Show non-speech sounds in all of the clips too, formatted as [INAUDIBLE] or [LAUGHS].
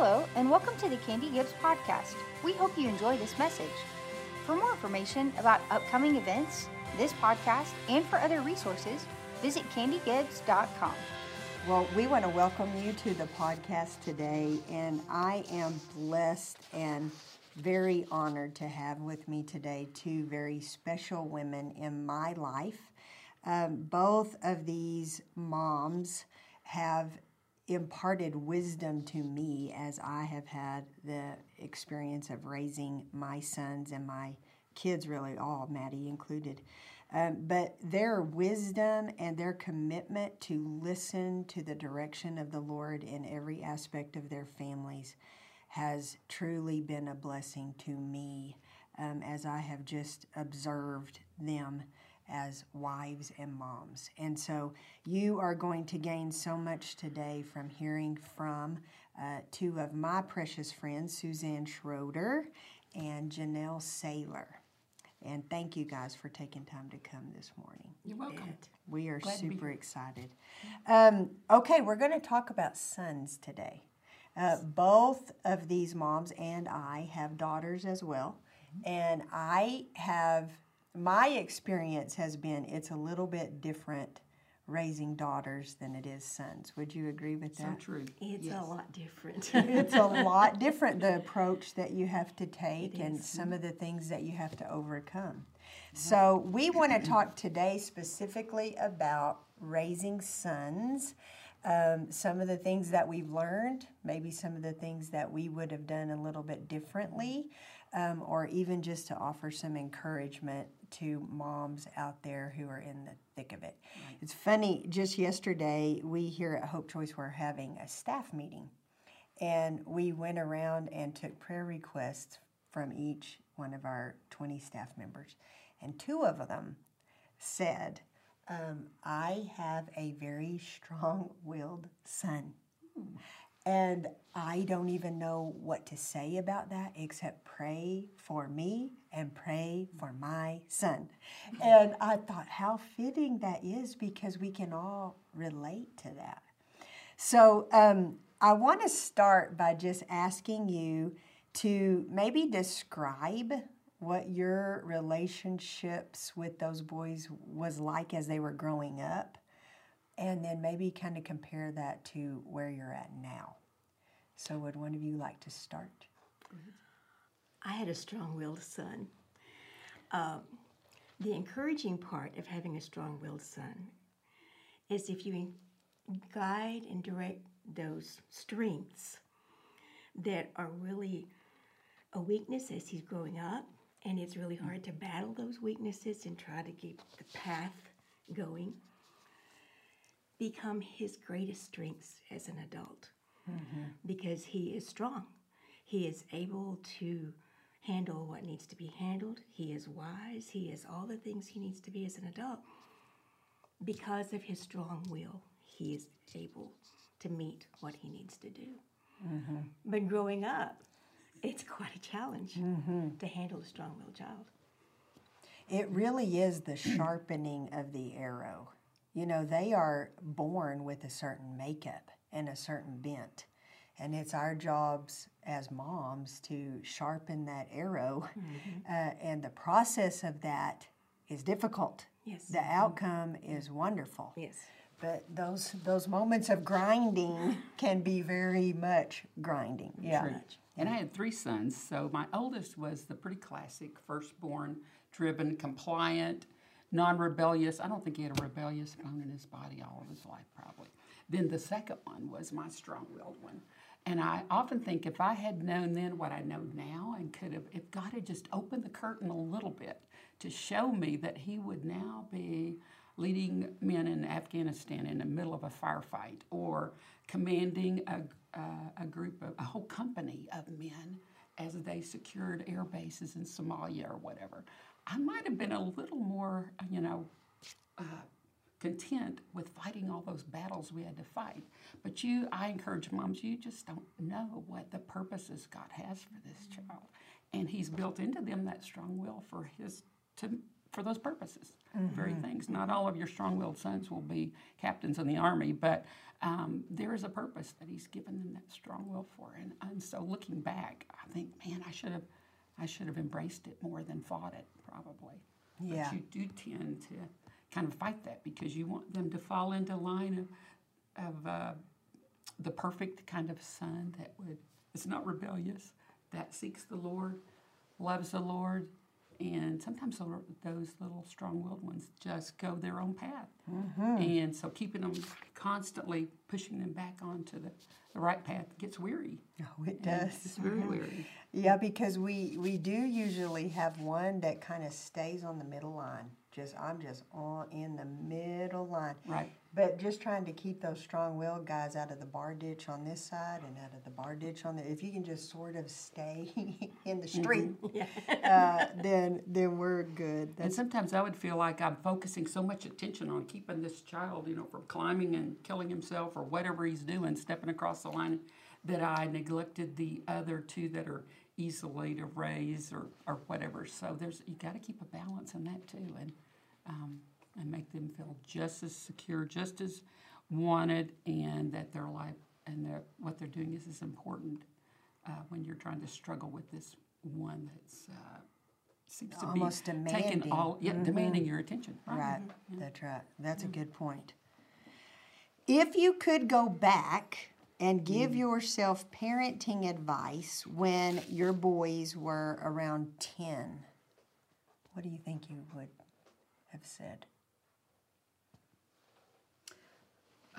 Hello, and welcome to the Candy Gibbs podcast. We hope you enjoy this message. For more information about upcoming events, this podcast, and for other resources, visit candygibbs.com. Well, we want to welcome you to the podcast today, and I am blessed and very honored to have with me today two very special women in my life. Um, both of these moms have imparted wisdom to me as I have had the experience of raising my sons and my kids, really all, Maddie included. Um, but their wisdom and their commitment to listen to the direction of the Lord in every aspect of their families has truly been a blessing to me um, as I have just observed them as wives and moms. And so you are going to gain so much today from hearing from uh, two of my precious friends, Suzanne Schroeder and Janelle Saylor. And thank you guys for taking time to come this morning. You're welcome. We are Glad super excited. Um, okay, we're going to talk about sons today. Uh, both of these moms and I have daughters as well. And I have, my experience has been it's a little bit different raising daughters than it is sons. Would you agree with that? So true. It's Yes. a lot different. [LAUGHS] it's a lot different the [LAUGHS] approach that you have to take It and is. some of the things that you have to overcome. So, we want to talk today specifically about raising sons. Um, some of the things that we've learned, maybe some of the things that we would have done a little bit differently, um, or even just to offer some encouragement to moms out there who are in the thick of it. It's funny, just yesterday, we here at Hope Choice were having a staff meeting. And we went around and took prayer requests from each one of our 20 staff members. And two of them said, um, I have a very [LAUGHS] strong willed son. And I don't even know what to say about that except pray for me and pray for my son. And I thought how fitting that is because we can all relate to that. So um, I want to start by just asking you to maybe describe what your relationships with those boys was like as they were growing up, and then maybe kind of compare that to where you're at now. So, would one of you like to start? I had a strong willed son. Um, the encouraging part of having a strong willed son is if you guide and direct those strengths that are really a weakness as he's growing up, and it's really hard to battle those weaknesses and try to keep the path going, become his greatest strengths as an adult Mm-hmm. because he is strong. He is able to handle what needs to be handled. He is wise. He is all the things he needs to be as an adult. Because of his strong will, he is able to meet what he needs to do. Mm-hmm. But growing up, it's quite a challenge mm-hmm. to handle a strong willed child. It really is the sharpening of the arrow. You know, they are born with a certain makeup and a certain bent. And it's our jobs as moms to sharpen that arrow. [LAUGHS] Uh, and the process of that is difficult. Yes. The outcome is wonderful. Yes. But those those moments of grinding [LAUGHS] can be very much grinding. Yeah. True. And I had three sons, so my oldest was the pretty classic, firstborn, driven, compliant, non-rebellious. I don't think he had a rebellious bone in his body all of his life, probably. Then the second one was my strong-willed one. And I often think if I had known then what I know now and could have, if God had just opened the curtain a little bit to show me that He would now be leading men in Afghanistan in the middle of a firefight or commanding a, uh, a group of, a whole company of men as they secured air bases in Somalia or whatever, I might have been a little more, you know, uh, content with fighting all those battles we had to fight. But you, I encourage moms, you just don't know what the purposes God has for this child. And He's built into them that strong will for His to for those purposes, very things. Not all of your strong-willed sons will be captains in the army, but um, there is a purpose that He's given them that strong will for. And, and so, looking back, I think, man, I should have, I should have embraced it more than fought it, probably. Yeah. But you do tend to kind of fight that because you want them to fall into line of, of uh, the perfect kind of son that would it's not rebellious, that seeks the Lord, loves the Lord, and sometimes those little strong-willed ones just go their own path. And so keeping them constantly pushing them back onto the, the right path gets weary. Oh, it does. It's very weary. Yeah, because we we do usually have one that kind of stays on the middle line. Just I'm just on in the middle line. Right. But just trying to keep those strong-willed guys out of the bar ditch on this side and out of the bar ditch on the. If you can just sort of stay [LAUGHS] in the street, [LAUGHS] uh, then then we're good. And sometimes I would feel like I'm focusing so much attention on keeping this child, you know, from climbing and killing himself or whatever he's doing, stepping across the line, that I neglected the other two that are easily to raise or, or whatever. So there's you got to keep a balance in that too, and um, and make them feel just as secure, just as wanted, and that their life and their what they're doing is as important uh, when you're trying to struggle with this one that's. Uh, Seems to Almost be demanding. taking all, yeah, demanding your attention. right. That's right. That's a good point. If you could go back and give mm. yourself parenting advice when your boys were around 10, what do you think you would have said?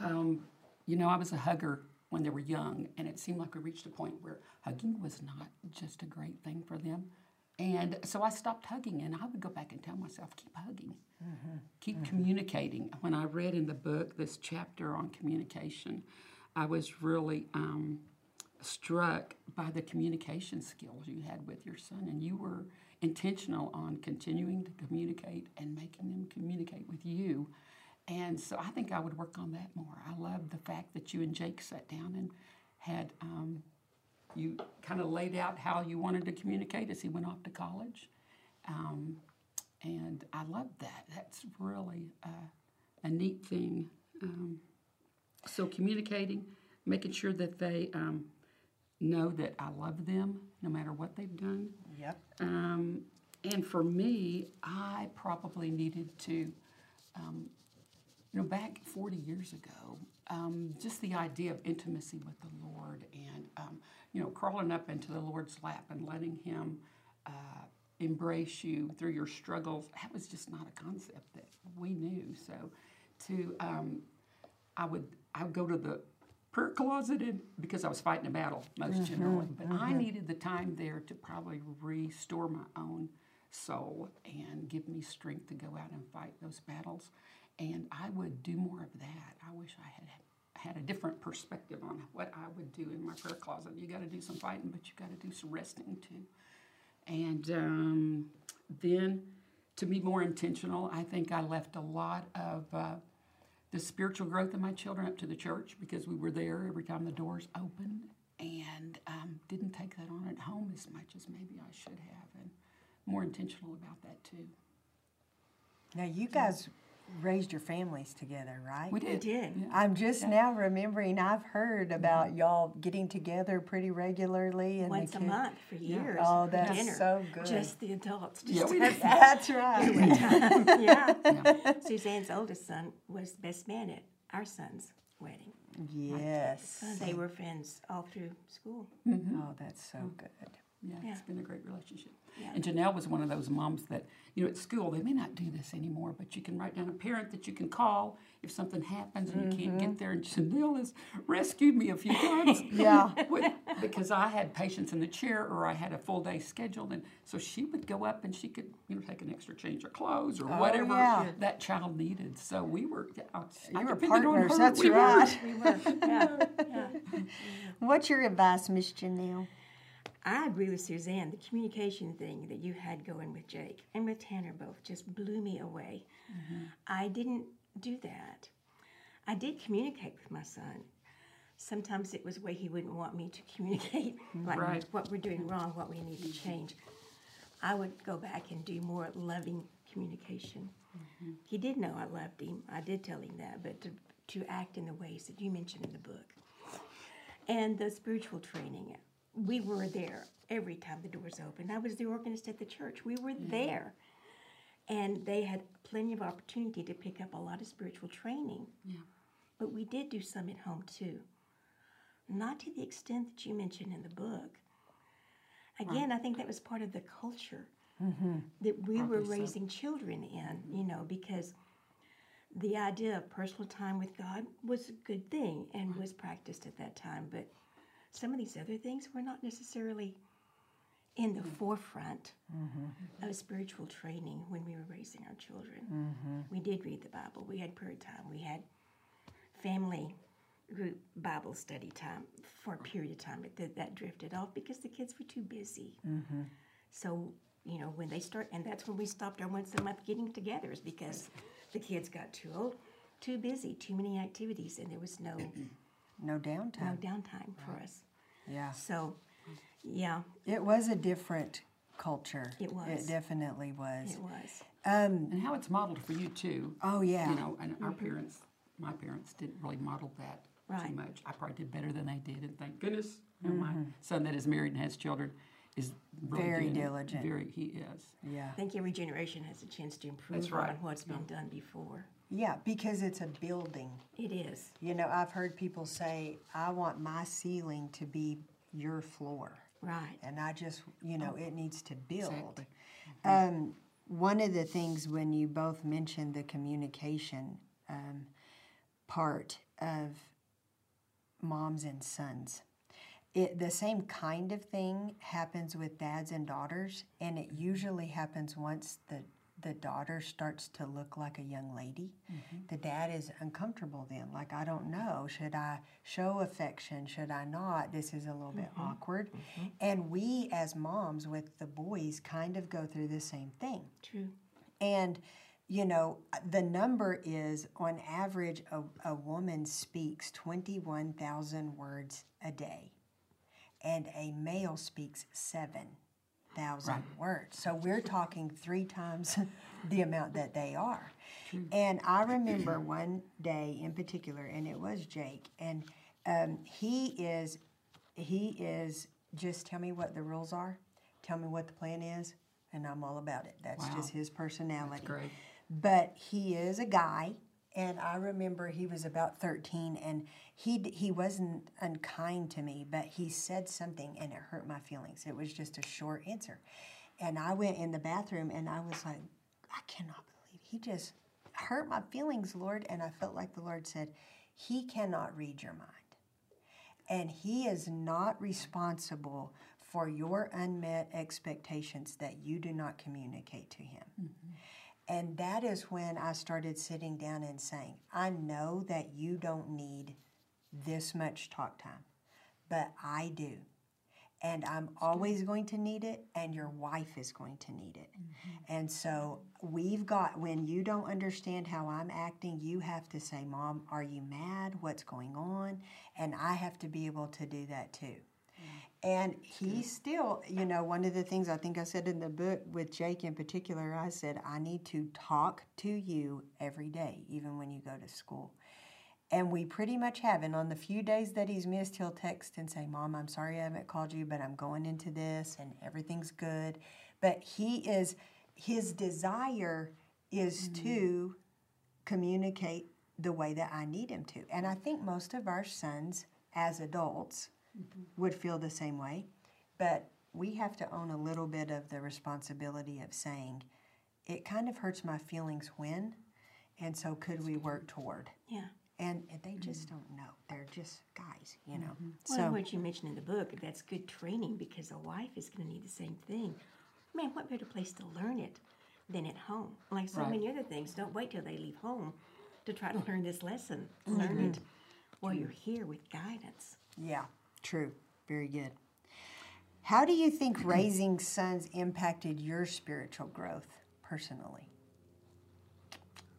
Um, you know, I was a hugger when they were young, and it seemed like we reached a point where hugging was not just a great thing for them. And so I stopped hugging, and I would go back and tell myself, keep hugging, mm-hmm. keep mm-hmm. communicating. When I read in the book this chapter on communication, I was really um, struck by the communication skills you had with your son, and you were intentional on continuing to communicate and making them communicate with you. And so I think I would work on that more. I love the fact that you and Jake sat down and had um, you kind of laid out how you wanted to communicate as he went off to college. Um, and I love that. That's really a neat thing. Um, so communicating, making sure that they um, know that I love them no matter what they've done. Yep. Um, and for me, I probably needed to, um, you know, back 40 years ago, um, just the idea of intimacy with the Lord and, um, you know, crawling up into the Lord's lap and letting Him uh, embrace you through your struggles, that was just not a concept that we knew. So to, um, I would, I would go to the prayer closet and, because I was fighting a battle most generally, but I needed the time there to probably restore my own soul and give me strength to go out and fight those battles. And I would do more of that. I wish I had had a different perspective on what I would do in my prayer closet. You got to do some fighting, but you got to do some resting too. And um, then to be more intentional, I think I left a lot of uh, the spiritual growth of my children up to the church because we were there every time the doors opened and um, didn't take that on at home as much as maybe I should have and more intentional about that too. Now, you guys raised your families together, right? We did. did. Yeah. I'm just now remembering I've heard mm-hmm. about y'all getting together pretty regularly and the Once a month for years. Oh, that's dinner. so good. Just the adults. Yeah, Just we. [LAUGHS] That's right. [LAUGHS] yeah. [LAUGHS] Suzanne's oldest son was best man at our son's wedding. Yes. They were friends all through school. Mm-hmm. Oh, that's so mm-hmm. good. Yeah, it's been a great relationship. Yeah. And Janelle was one of those moms that, you know, at school, they may not do this anymore, but you can write down a parent that you can call if something happens and you can't get mm-hmm. there. And Janelle has rescued me a few times. [LAUGHS] Yeah. with, because I had patients in the chair or I had a full day scheduled. And so she would go up and she could, you know, take an extra change of clothes or oh, whatever yeah. that child needed. So we were, yeah, I, I You were depended on partners, her. that's We were. right. We were. Yeah. [LAUGHS] yeah. [LAUGHS] What's your advice, Miss Janelle? I agree with Suzanne. The communication thing that you had going with Jake and with Tanner both just blew me away. Mm-hmm. I didn't do that. I did communicate with my son. Sometimes it was a way he wouldn't want me to [LAUGHS] communicate, like Right. what we're doing mm-hmm. wrong, what we need to mm-hmm. change. I would go back and do more loving communication. He did know I loved him. I did tell him that, but to, to act in the ways that you mentioned in the book. And the spiritual training, we were there every time the doors opened. I was the organist at the church. We were mm-hmm. there. And they had plenty of opportunity to pick up a lot of spiritual training. Yeah. But we did do some at home too. Not to the extent that you mentioned in the book. Again, I think that was part of the culture mm-hmm. that we were Probably so. raising children in, you know, because the idea of personal time with God was a good thing and was practiced at that time. But some of these other things were not necessarily in the mm-hmm. forefront mm-hmm. of spiritual training when we were raising our children. Mm-hmm. We did read the Bible, we had prayer time, we had family group Bible study time for a period of time. But th- that drifted off because the kids were too busy. So, you know, when they start, and that's when we stopped our once a month getting togethers because the kids got too old, too busy, too many activities, and there was no [CLEARS THROAT] No downtime. no downtime. downtime for us. Yeah. So, yeah, It was a different culture. It was. It definitely was. it was. Um, And how it's modeled for you too. oh, yeah. You know, and our parents, my parents didn't really model that Right. too much. I probably did better than they did, and thank goodness, you know, my son that is married and has children is really Very doing diligent. Very, he is. yeah. I think every generation has a chance to improve right. on what's been done before. Yeah, because it's a building. It is. You know, I've heard people say, I want my ceiling to be your floor. Right. And I just, you know, it needs to build. Exactly. Um, one of the things when you both mentioned the communication um, part of moms and sons, it the same kind of thing happens with dads and daughters, and it usually happens once the the daughter starts to look like a young lady. Mm-hmm. The dad is uncomfortable then. Like, I don't know. Should I show affection? Should I not? This is a little bit mm-hmm. awkward. Mm-hmm. And we, as moms with the boys, kind of go through the same thing. True. And, you know, the number is on average, a, a woman speaks 21,000 words a day, and a male speaks 7,000 words. So we're talking three times [LAUGHS] the amount that they are. And I remember one day in particular, and it was Jake, and um, he is, he is, just tell me what the rules are, tell me what the plan is, and I'm all about it. That's Wow. just his personality. great. But he is a guy, and I remember he was about 13, and he he wasn't unkind to me, but he said something, and it hurt my feelings. It was just a short answer, and I went in the bathroom, and I was like, I cannot believe he just hurt my feelings, Lord, and I felt like the Lord said, He cannot read your mind and he is not responsible for your unmet expectations that you do not communicate to him. Mm-hmm. And that is when I started sitting down and saying, I know that you don't need this much talk time, but I do. And I'm always going to need it, and your wife is going to need it. Mm-hmm. And so we've got, when you don't understand how I'm acting, you have to say, Mom, are you mad? What's going on? And I have to be able to do that too. And he still, you know, one of the things I think I said in the book with Jake in particular, I said, I need to talk to you every day, even when you go to school. And we pretty much have. And on the few days that he's missed, he'll text and say, Mom, I'm sorry I haven't called you, but I'm going into this and everything's good. But he is, his desire is mm-hmm. to communicate the way that I need him to. And I think most of our sons, as adults, Mm-hmm. would feel the same way. But we have to own a little bit of the responsibility of saying, it kind of hurts my feelings when, and so could we work toward? Yeah. And they just mm-hmm. don't know. They're just guys, you know. Mm-hmm. Well, So what you mentioned in the book, that's good training because a wife is going to need the same thing. Man, what better place to learn it than at home? Like so Right. many other things, don't wait till they leave home to try to learn this lesson. Learn it while you're here with guidance. yeah, true. Very good. How do you think raising sons impacted your spiritual growth personally?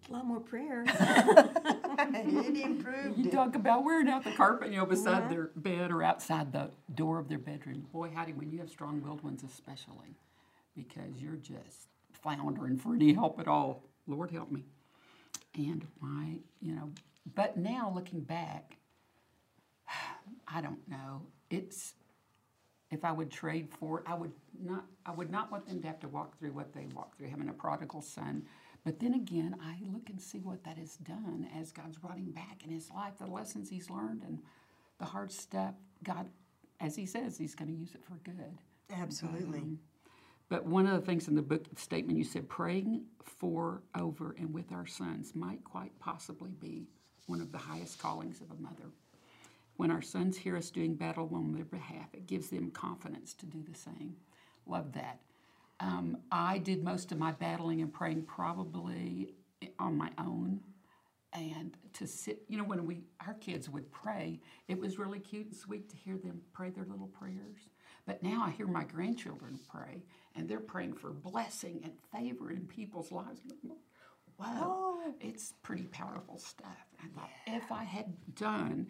A lot more prayer. [LAUGHS] it improved. You talk about wearing out the carpet, you know, beside uh-huh. their bed or outside the door of their bedroom. Boy, howdy, when you have strong-willed ones, especially, because you're just floundering for any help at all. Lord help me. And why, you know, but now looking back, I don't know. It's if I would trade for, I would not. I would not want them to have to walk through what they walked through, having a prodigal son. But then again, I look and see what that has done as God's brought him back in his life, the lessons he's learned, and the hard stuff. God, as He says, He's going to use it for good. Absolutely. Um, but one of the things in the book statement you said, praying for, over, and with our sons might quite possibly be one of the highest callings of a mother. When our sons hear us doing battle on their behalf, it gives them confidence to do the same. Love that. Um, I did most of my battling and praying probably on my own. And to sit, you know, when we our kids would pray, it was really cute and sweet to hear them pray their little prayers. But now I hear my grandchildren pray, and they're praying for blessing and favor in people's lives. Wow, it's pretty powerful stuff. I thought if I had done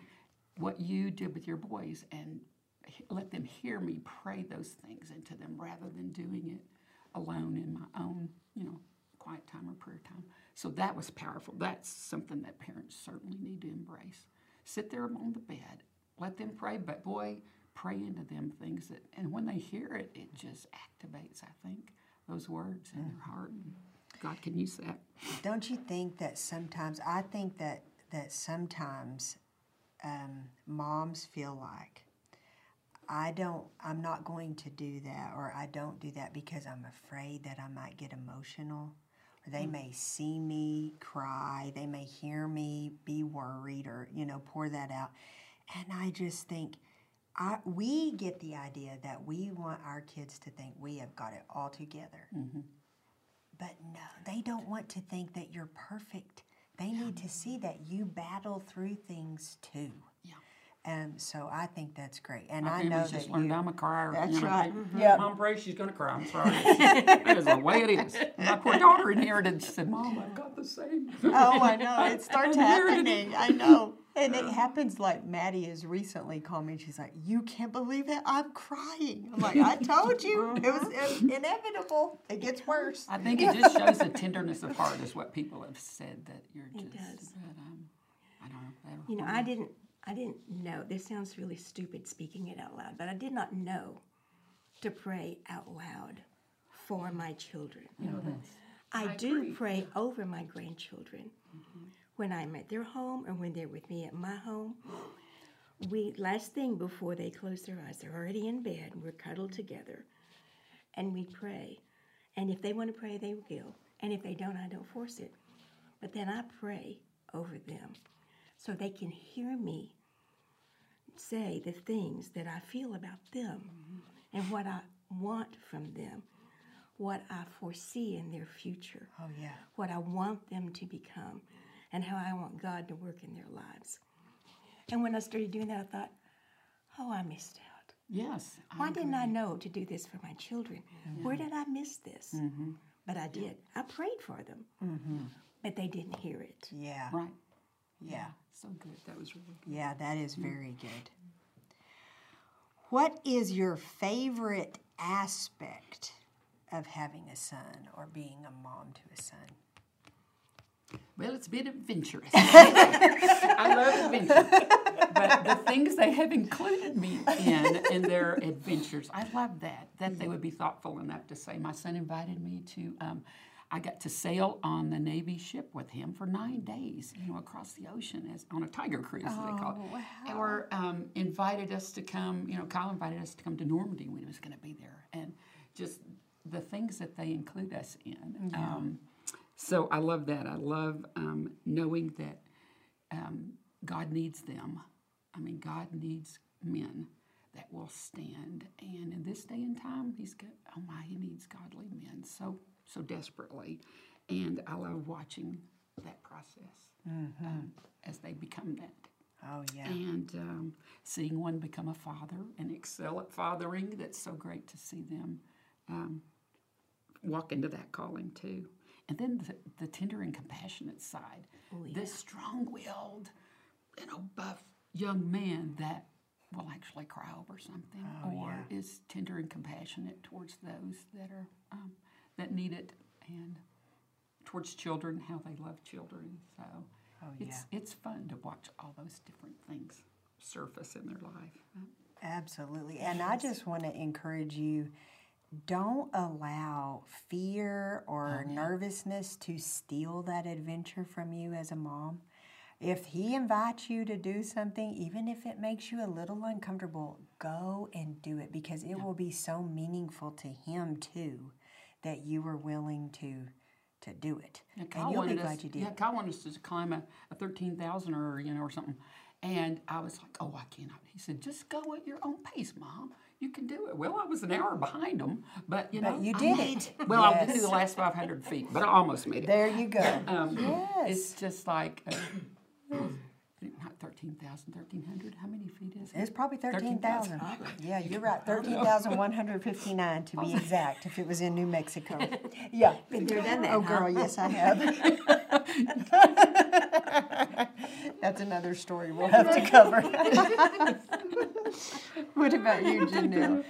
what you did with your boys and let them hear me pray those things into them rather than doing it alone in my own, you know, quiet time or prayer time. So that was powerful. That's something that parents certainly need to embrace. Sit there on the bed, let them pray, but boy, pray into them things that, and when they hear it, it just activates, I think, those words in their mm. heart. And God can use that. Don't you think that sometimes, I think that, that sometimes um, moms feel like, I don't, I'm not going to do that, or I don't do that because I'm afraid that I might get emotional, or they may see me cry, they may hear me be worried, or, you know, pour that out. And I just think, I, we get the idea that we want our kids to think we have got it all together. But no, they don't want to think that you're perfect. They need to see that you battle through things too. Yeah. And so I think that's great. And My I know family's that just learned you, I'm a crier. That's you know, right. they- Yep. Mom prays she's going to cry. I'm sorry. [LAUGHS] that is the way it is. My poor daughter inherited. She said, Mom, I've got the same. Oh, I know. It starts [LAUGHS] Inherited happening. I know. And it happens like Maddie has recently called me. She's like, "You can't believe it. I'm crying." I'm like, "I told you. It [LAUGHS] was it was inevitable. It gets worse." I think it just shows the tenderness of heart, is what people have said that you're just. does. But, um, I don't know. You know, I didn't I didn't know. This sounds really stupid speaking it out loud, but I did not know to pray out loud for my children. I, do pray over my grandchildren when I'm at their home or when they're with me at my home. We last thing before they close their eyes, they're already in bed. We're cuddled together, and we pray. And if they want to pray, they will. And if they don't, I don't force it. But then I pray over them so they can hear me say the things that I feel about them and what I want from them, what I foresee in their future, Oh yeah. what I want them to become, and how I want God to work in their lives. And when I started doing that, I thought, oh, I missed out. Yes. I Why didn't I know to do this for my children? Where did I miss this? Mm-hmm. But I did. I prayed for them, mm-hmm. but they didn't hear it. Yeah. Right. Yeah. So good. That was really good. Yeah, that is mm-hmm. very good. What is your favorite aspect of having a son or being a mom to a son? Well, it's been adventurous. [LAUGHS] I love adventure. But the things they have included me in in their adventures, I love that. That they would be thoughtful enough to say, my son invited me to. Um, I got to sail on the Navy ship with him for nine days, you know, across the ocean as on a tiger cruise, as they call it. Or um, invited us to come, you know, Kyle invited us to come to Normandy when he was going to be there, and just the things that they include us in. Um, so I love that. I love um, knowing that um, God needs them. I mean, God needs men that will stand. And in this day and time, He's got, oh my, He needs godly men so, so desperately. And I love watching that process um, as they become that. Oh yeah. And um, seeing one become a father and excel at fathering, that's so great to see them um, walk into that calling too. And then the, the tender and compassionate side, this strong willed, you know, buff young man that will actually cry over something or is tender and compassionate towards those that are um, that need it and towards children, how they love children. So oh it's it's fun to watch all those different things surface in their life. Absolutely. And I just want to encourage you don't allow fear or oh, nervousness to steal that adventure from you as a mom. If he invites you to do something, even if it makes you a little uncomfortable, go and do it because it will be so meaningful to him too that you were willing to to do it. Yeah, and you'll be wanted glad us, you did. Yeah, Kyle wanted us to climb a, a thirteen thousand or you know or something, and I was like, "Oh, I cannot." He said, "Just go at your own pace, Mom. You can do it." Well, I was an hour behind them, but you know, But you did made it. Well, I didn't do Yes. the last five hundred feet, but I almost made it. There you go. Um, yes. It's just like uh, not 13,000, 1,300. How many feet is it? It's probably 13,000. 13,000. Yeah, you're right. 13,159 to be [LAUGHS] exact if it was in New Mexico. [LAUGHS] Yeah. Been there, done that, Oh, huh? girl, yes, I have. [LAUGHS] That's another story we'll have to cover. [LAUGHS] what about you, [LAUGHS] Janelle?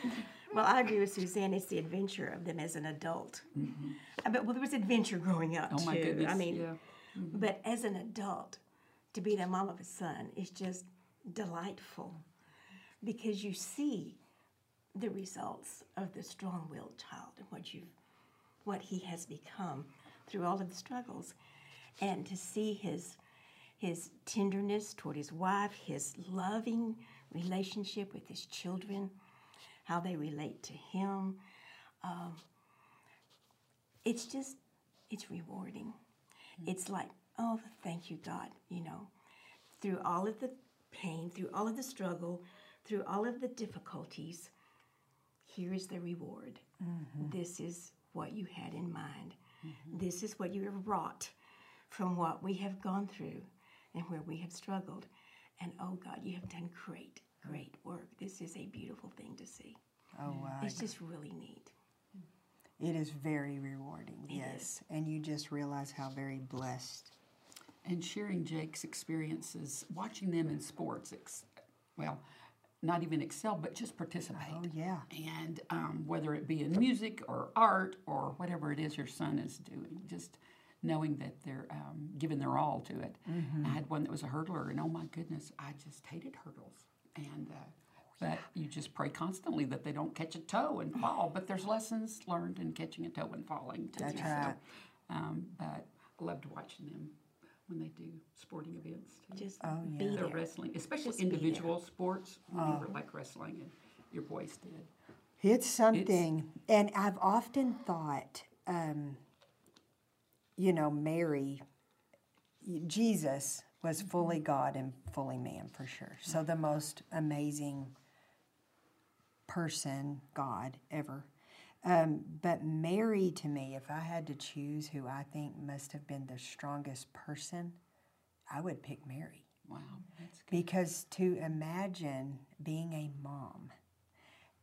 Well, I agree with Suzanne. It's the adventure of them as an adult. Mm-hmm. I bet well, there was adventure growing up Oh my too. goodness! I mean, yeah. Mm-hmm. but as an adult, to be the mom of a son is just delightful because you see the results of the strong-willed child and what you, what he has become through all of the struggles, and to see his his tenderness toward his wife, his loving relationship with his children, how they relate to him. Um, it's just, it's rewarding. Mm-hmm. It's like, oh, thank you, God, you know, through all of the pain, through all of the struggle, through all of the difficulties, here is the reward. Mm-hmm. This is what you had in mind. Mm-hmm. This is what you have wrought from what we have gone through and where we have struggled. And oh God, you have done great, great work. This is a beautiful thing to see. Oh, wow. It's just really neat. It is very rewarding, yes. And you just realize how very blessed. and sharing Jake's experiences, watching them in sports, ex- well, not even excel, but just participate. Oh, yeah. And um, whether it be in music or art or whatever it is your son is doing, just knowing that they're um, giving their all to it. I had one that was a hurdler, and oh my goodness, I just hated hurdles. And uh, but you just pray constantly that they don't catch a toe and fall. But there's lessons learned in catching a toe and falling too. That's so, right. um, but I loved watching them when they do sporting events. Too. Just Oh, be there. wrestling, especially Just individual sports. When you were like wrestling, and your boys did. It's something. and I've often thought, um, you know, Mary, Jesus was fully God and fully man for sure. So the most amazing person, God, ever. Um, but Mary, to me, if I had to choose who I think must have been the strongest person, I would pick Mary. Wow, that's good. Because to imagine being a mom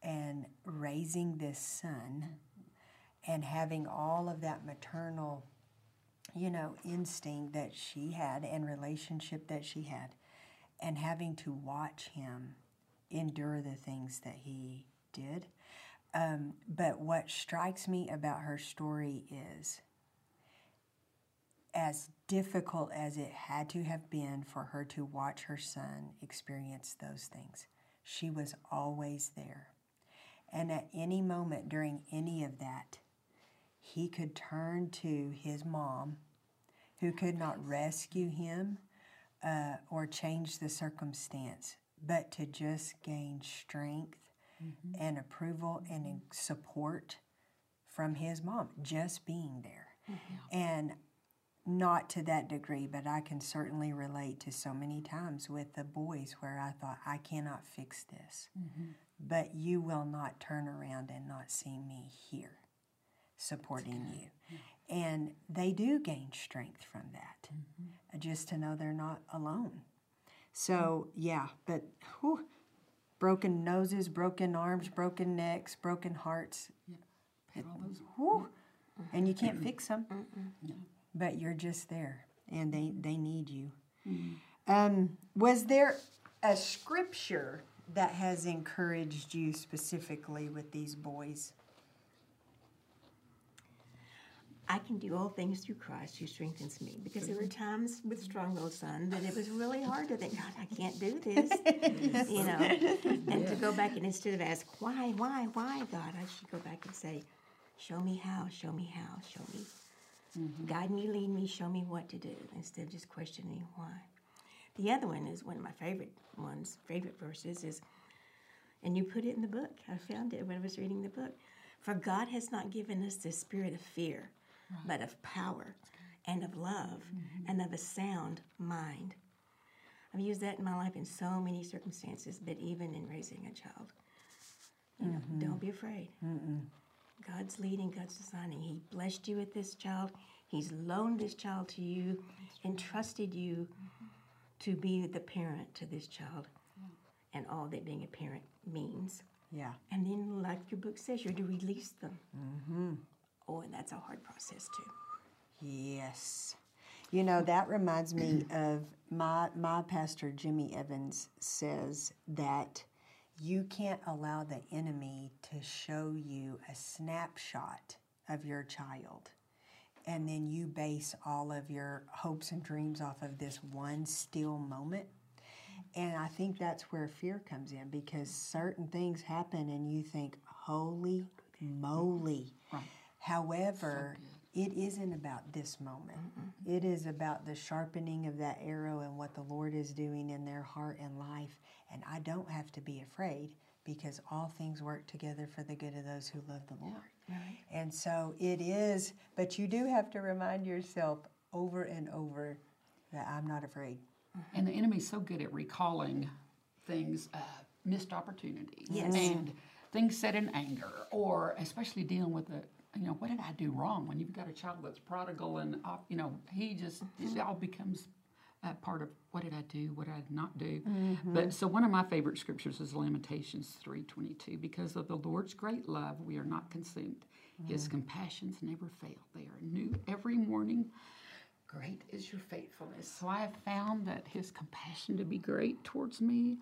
and raising this son and having all of that maternal, you know, instinct that she had and relationship that she had, and having to watch him endure the things that he did. Um, but what strikes me about her story is as difficult as it had to have been for her to watch her son experience those things, she was always there. And at any moment during any of that, he could turn to his mom, who could not rescue him uh, or change the circumstance, but to just gain strength mm-hmm. and approval and support from his mom, just being there. Mm-hmm. And not to that degree, but I can certainly relate to so many times with the boys where I thought, I cannot fix this. Mm-hmm. But you will not turn around and not see me here supporting you. And they do gain strength from that, uh, just to know they're not alone. So, yeah, but whew, broken noses, broken arms, broken necks, broken hearts, those. whew, and you can't fix them. But you're just there and they, they need you. Um, was there a scripture that has encouraged you specifically with these boys? I can do all things through Christ who strengthens me. Because there were times with strong-willed son that it was really hard to think, God, I can't do this, [LAUGHS] you know. And to go back and instead of ask why, why, why, God, I should go back and say, show me how, show me how, show me, mm-hmm. guide me, lead me, show me what to do, instead of just questioning why. The other one is one of my favorite ones, favorite verses is, and you put it in the book. I found it when I was reading the book. For God has not given us the spirit of fear, but of power and of love mm-hmm. and of a sound mind. I've used that in my life in so many circumstances, but even in raising a child. You know, mm-hmm. don't be afraid. God's leading, God's designing. He blessed you with this child. He's loaned this child to you and trusted you mm-hmm. to be the parent to this child and all that being a parent means. Yeah. And then, like your book says, you're to release them. Mm-hmm. Oh, and that's a hard process too. Yes. You know, that reminds me [CLEARS THROAT] of my my pastor Jimmy Evans says that you can't allow the enemy to show you a snapshot of your child and then you base all of your hopes and dreams off of this one still moment. And I think that's where fear comes in because certain things happen and you think, holy moly. However, it isn't about this moment. It is about the sharpening of that arrow and what the Lord is doing in their heart and life. And I don't have to be afraid because all things work together for the good of those who love the Lord. Right. And so it is, but you do have to remind yourself over and over that I'm not afraid. And the enemy's so good at recalling things, uh, missed opportunities, Yes. and things said in anger, or especially dealing with the, you know, what did I do wrong? When you've got a child that's prodigal and, op- you know, he just, it all becomes uh, part of what did I do, what did I not do. Mm-hmm. But so one of my favorite scriptures is Lamentations 3.22, because of the Lord's great love, we are not consumed. His mm. compassions never fail. They are new every morning. Great is your faithfulness. So I have found that his compassion to be great towards me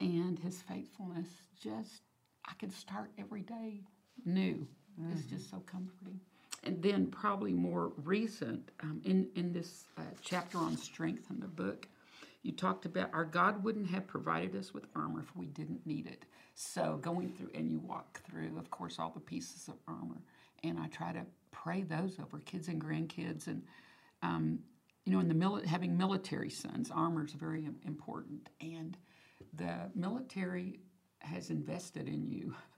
and his faithfulness just, I can start every day new. It's just so comforting. And then, probably more recent, um, in, in this uh, chapter on strength in the book, you talked about our God wouldn't have provided us with armor if we didn't need it. So, going through, and you walk through, of course, all the pieces of armor. And I try to pray those over kids and grandkids. And um, you know, in the mili- having military sons, armor is very important, and the military has invested in you, [LAUGHS]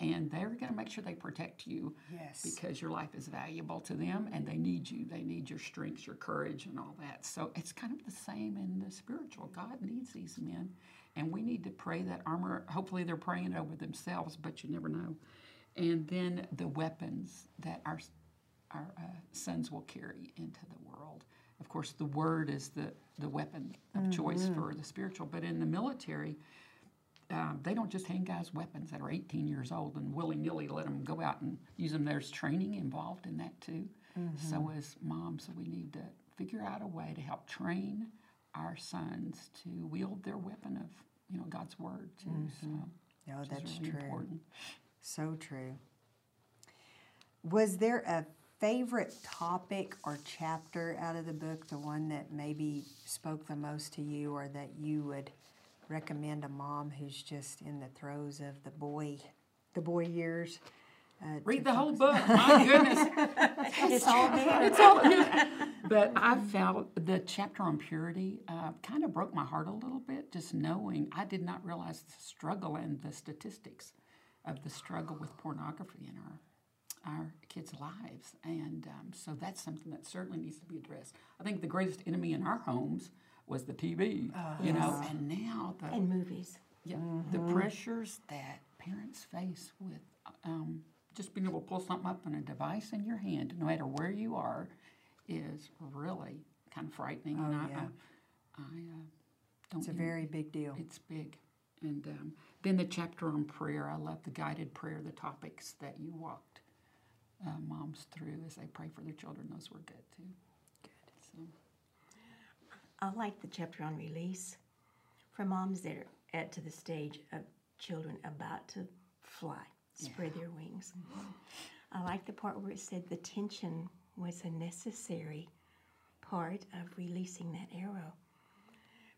and they're going to make sure they protect you. Yes. Because your life is valuable to them, and they need you. They need your strength, your courage, and all that. So it's kind of the same in the spiritual. God needs these men, and we need to pray that armor. Hopefully, they're praying over themselves, but you never know. And then the weapons that our our uh, sons will carry into the world. Of course, the word is the, the weapon of choice for the spiritual, but in the military, um, they don't just hand guys weapons that are 18 years old and willy nilly let them go out and use them. There's training involved in that too. So, as moms, we need to figure out a way to help train our sons to wield their weapon of you know God's word too. So, No, which is that's really true. important. So true. Was there a favorite topic or chapter out of the book, the one that maybe spoke the most to you, or that you would recommend a mom who's just in the throes of the boy, the boy years? Uh, Read the whole [LAUGHS] book. My goodness. It's all [LAUGHS] there. It's all But I felt the chapter on purity uh, kind of broke my heart a little bit, just knowing I did not realize the struggle and the statistics of the struggle with pornography in our our kids' lives, and um, so that's something that certainly needs to be addressed. I think the greatest enemy in our homes was the TV, you know, and now the And movies. yeah, the pressures that parents face with um, just being able to pull something up on a device in your hand, no matter where you are, is really kind of frightening. and I, yeah. I, I uh, don't. It's a en- very big deal. It's big, and um, then the chapter on prayer. I love the guided prayer, the topics that you walked uh, moms through as they pray for their children. Those were good too. Good. So. I like the chapter on release. For moms that are at to the stage of children about to fly, spread their wings. I like the part where it said the tension was a necessary part of releasing that arrow.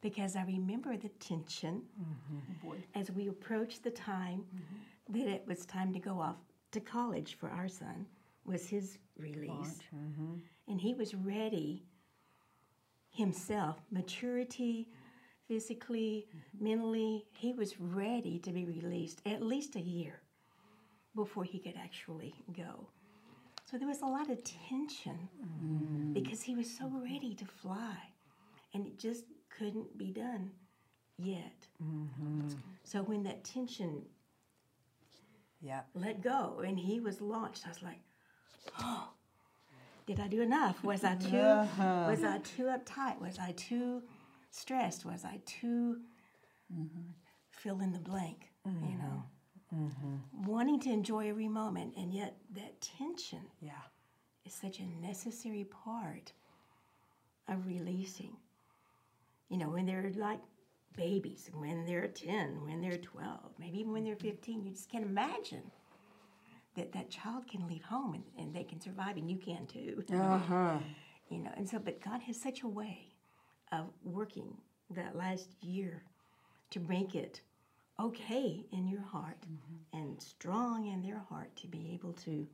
Because I remember the tension mm-hmm. Boy. as we approached the time mm-hmm. that it was time to go off to college for our son was his release. Mm-hmm. And he was ready himself maturity physically mentally he was ready to be released at least a year before he could actually go so there was a lot of tension mm. because he was so ready to fly and it just couldn't be done yet mm-hmm. so when that tension Yeah. let go and he was launched. I was like, [GASPS] oh, did I do enough? Was I too uh-huh. was I too uptight? Was I too stressed? Was I too mm-hmm. fill in the blank? You mm-hmm. know, mm-hmm. wanting to enjoy every moment, and yet that tension Yeah. is such a necessary part of releasing. You know, when they're like babies, when they're 10, when they're 12, maybe even when they're 15, you just can't imagine that that child can leave home and, and they can survive, and you can too. [LAUGHS] Uh huh. You know, and so, but God has such a way of working that last year to make it okay in your heart and strong in their heart to be able to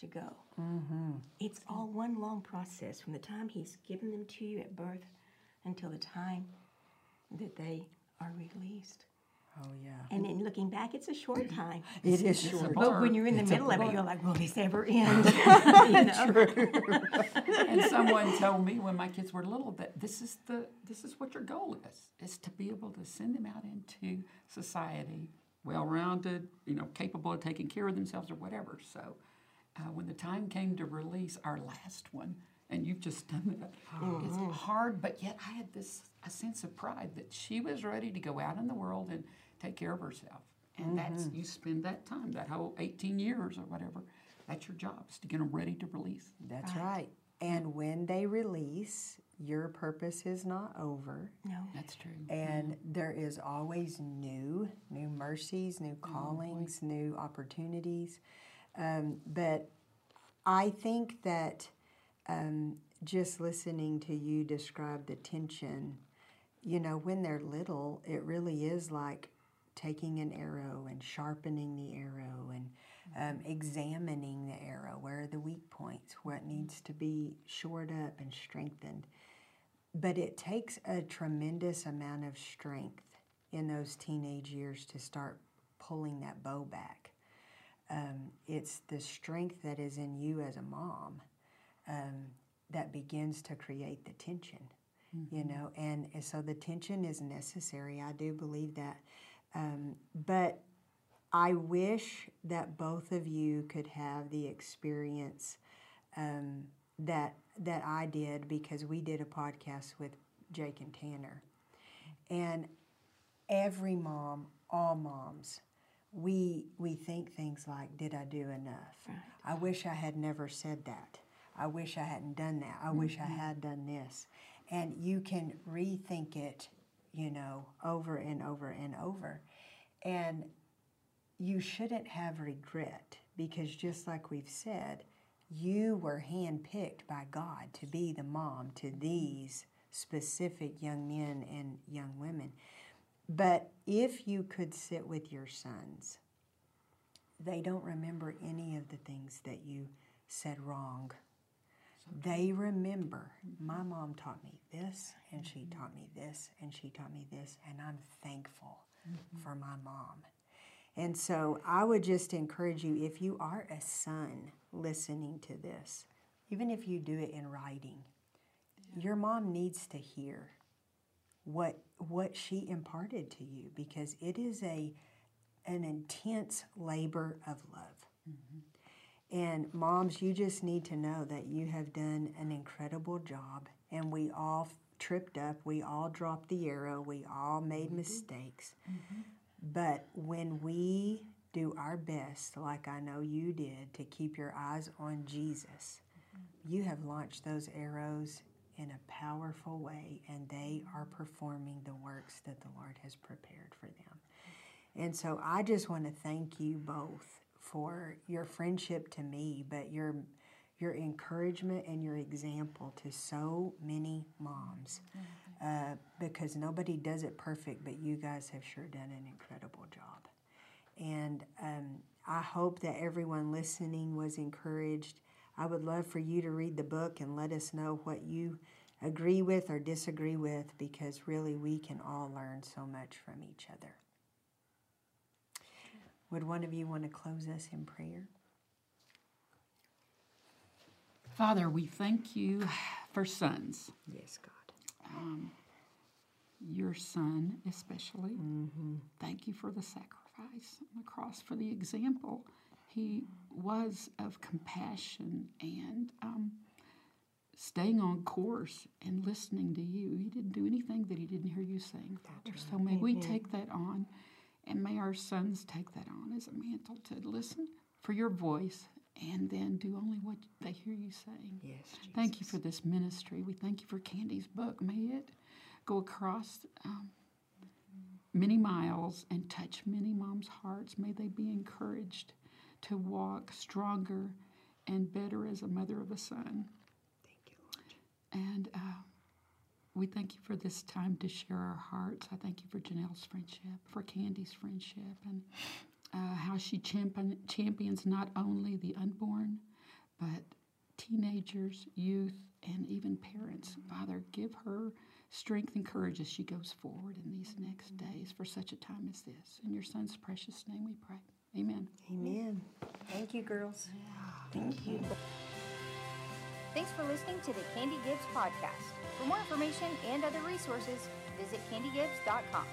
to go. It's all one long process from the time He's given them to you at birth until the time that they are released. Oh yeah. And in looking back, it's a short [CLEARS THROAT] time. It is short. blur. But when you're in the It's middle of it, you're like, will this ever [LAUGHS] end? [LAUGHS] You know? and someone told me when my kids were little that this is the this is what your goal is is to be able to send them out into society well-rounded you know capable of taking care of themselves or whatever so uh, when the time came to release our last one and you've just done that it's hard but yet i had this a sense of pride that she was ready to go out in the world and take care of herself and that's you spend that time that whole 18 years or whatever that's your job is to get them ready to release That's right. And when they release, your purpose is not over. No. that's true And there is always new, new mercies, new callings, new opportunities. Um, but I think that um, just listening to you describe the tension, you know, when they're little, it really is like taking an arrow and sharpening the arrow and um, examining the arrow. Where are the weak points? What needs to be shored up and strengthened? But it takes a tremendous amount of strength in those teenage years to start pulling that bow back. Um, it's the strength that is in you as a mom um, that begins to create the tension, you know, and, and so the tension is necessary. I do believe that. Um, but I wish that both of you could have the experience um, that that I did because we did a podcast with Jake and Tanner, and every mom, all moms, we we think things like, "Did I do enough? I wish I had never said that. I wish I hadn't done that. I wish I had done this." And you can rethink it, you know, over and over and over, and you shouldn't have regret because just like we've said, you were handpicked by God to be the mom to these specific young men and young women. But if you could sit with your sons, they don't remember any of the things that you said wrong. They remember, my mom taught me this, and she taught me this, and she taught me this, and I'm thankful mm-hmm. for my mom. And so I would just encourage you if you are a son listening to this, even if you do it in writing, your mom needs to hear what what she imparted to you because it is a an intense labor of love. Mm-hmm. And moms, you just need to know that you have done an incredible job and we all tripped up, we all dropped the arrow, we all made mm-hmm. mistakes. Mm-hmm. But when we do our best, like I know you did, to keep your eyes on Jesus, mm-hmm. you have launched those arrows in a powerful way, and they are performing the works that the Lord has prepared for them. And so I just want to thank you both for your friendship to me, but your your encouragement and your example to so many moms uh, because nobody does it perfect, but you guys have sure done an incredible job. And um, I hope that everyone listening was encouraged. I would love for you to read the book and let us know what you agree with or disagree with because really we can all learn so much from each other. Would one of you want to close us in prayer? Father, we thank you for sons. Yes, God. your son especially. Thank you for the sacrifice on the cross, for the example he was of compassion and um, staying on course and listening to you. He didn't do anything that he didn't hear you saying, Father. So may we take that on, and may our sons take that on as a mantle to listen for your voice and then do only what they hear you saying. Yes, Thank you for this ministry. We thank you for Candy's book. May it go across um, many miles and touch many moms' hearts. May they be encouraged to walk stronger and better as a mother of a son. Thank you, Lord. And uh, we thank you for this time to share our hearts. I thank you for Janelle's friendship, for Candy's friendship, and uh, how she champion, champions not only the unborn, but teenagers, youth, and even parents. Father, give her strength and courage as she goes forward in these next days for such a time as this. In your son's precious name we pray. Amen. Amen. Thank you, girls. Thank you. Thanks for listening to the Candy Gibbs podcast. For more information and other resources, visit candygibbs.com.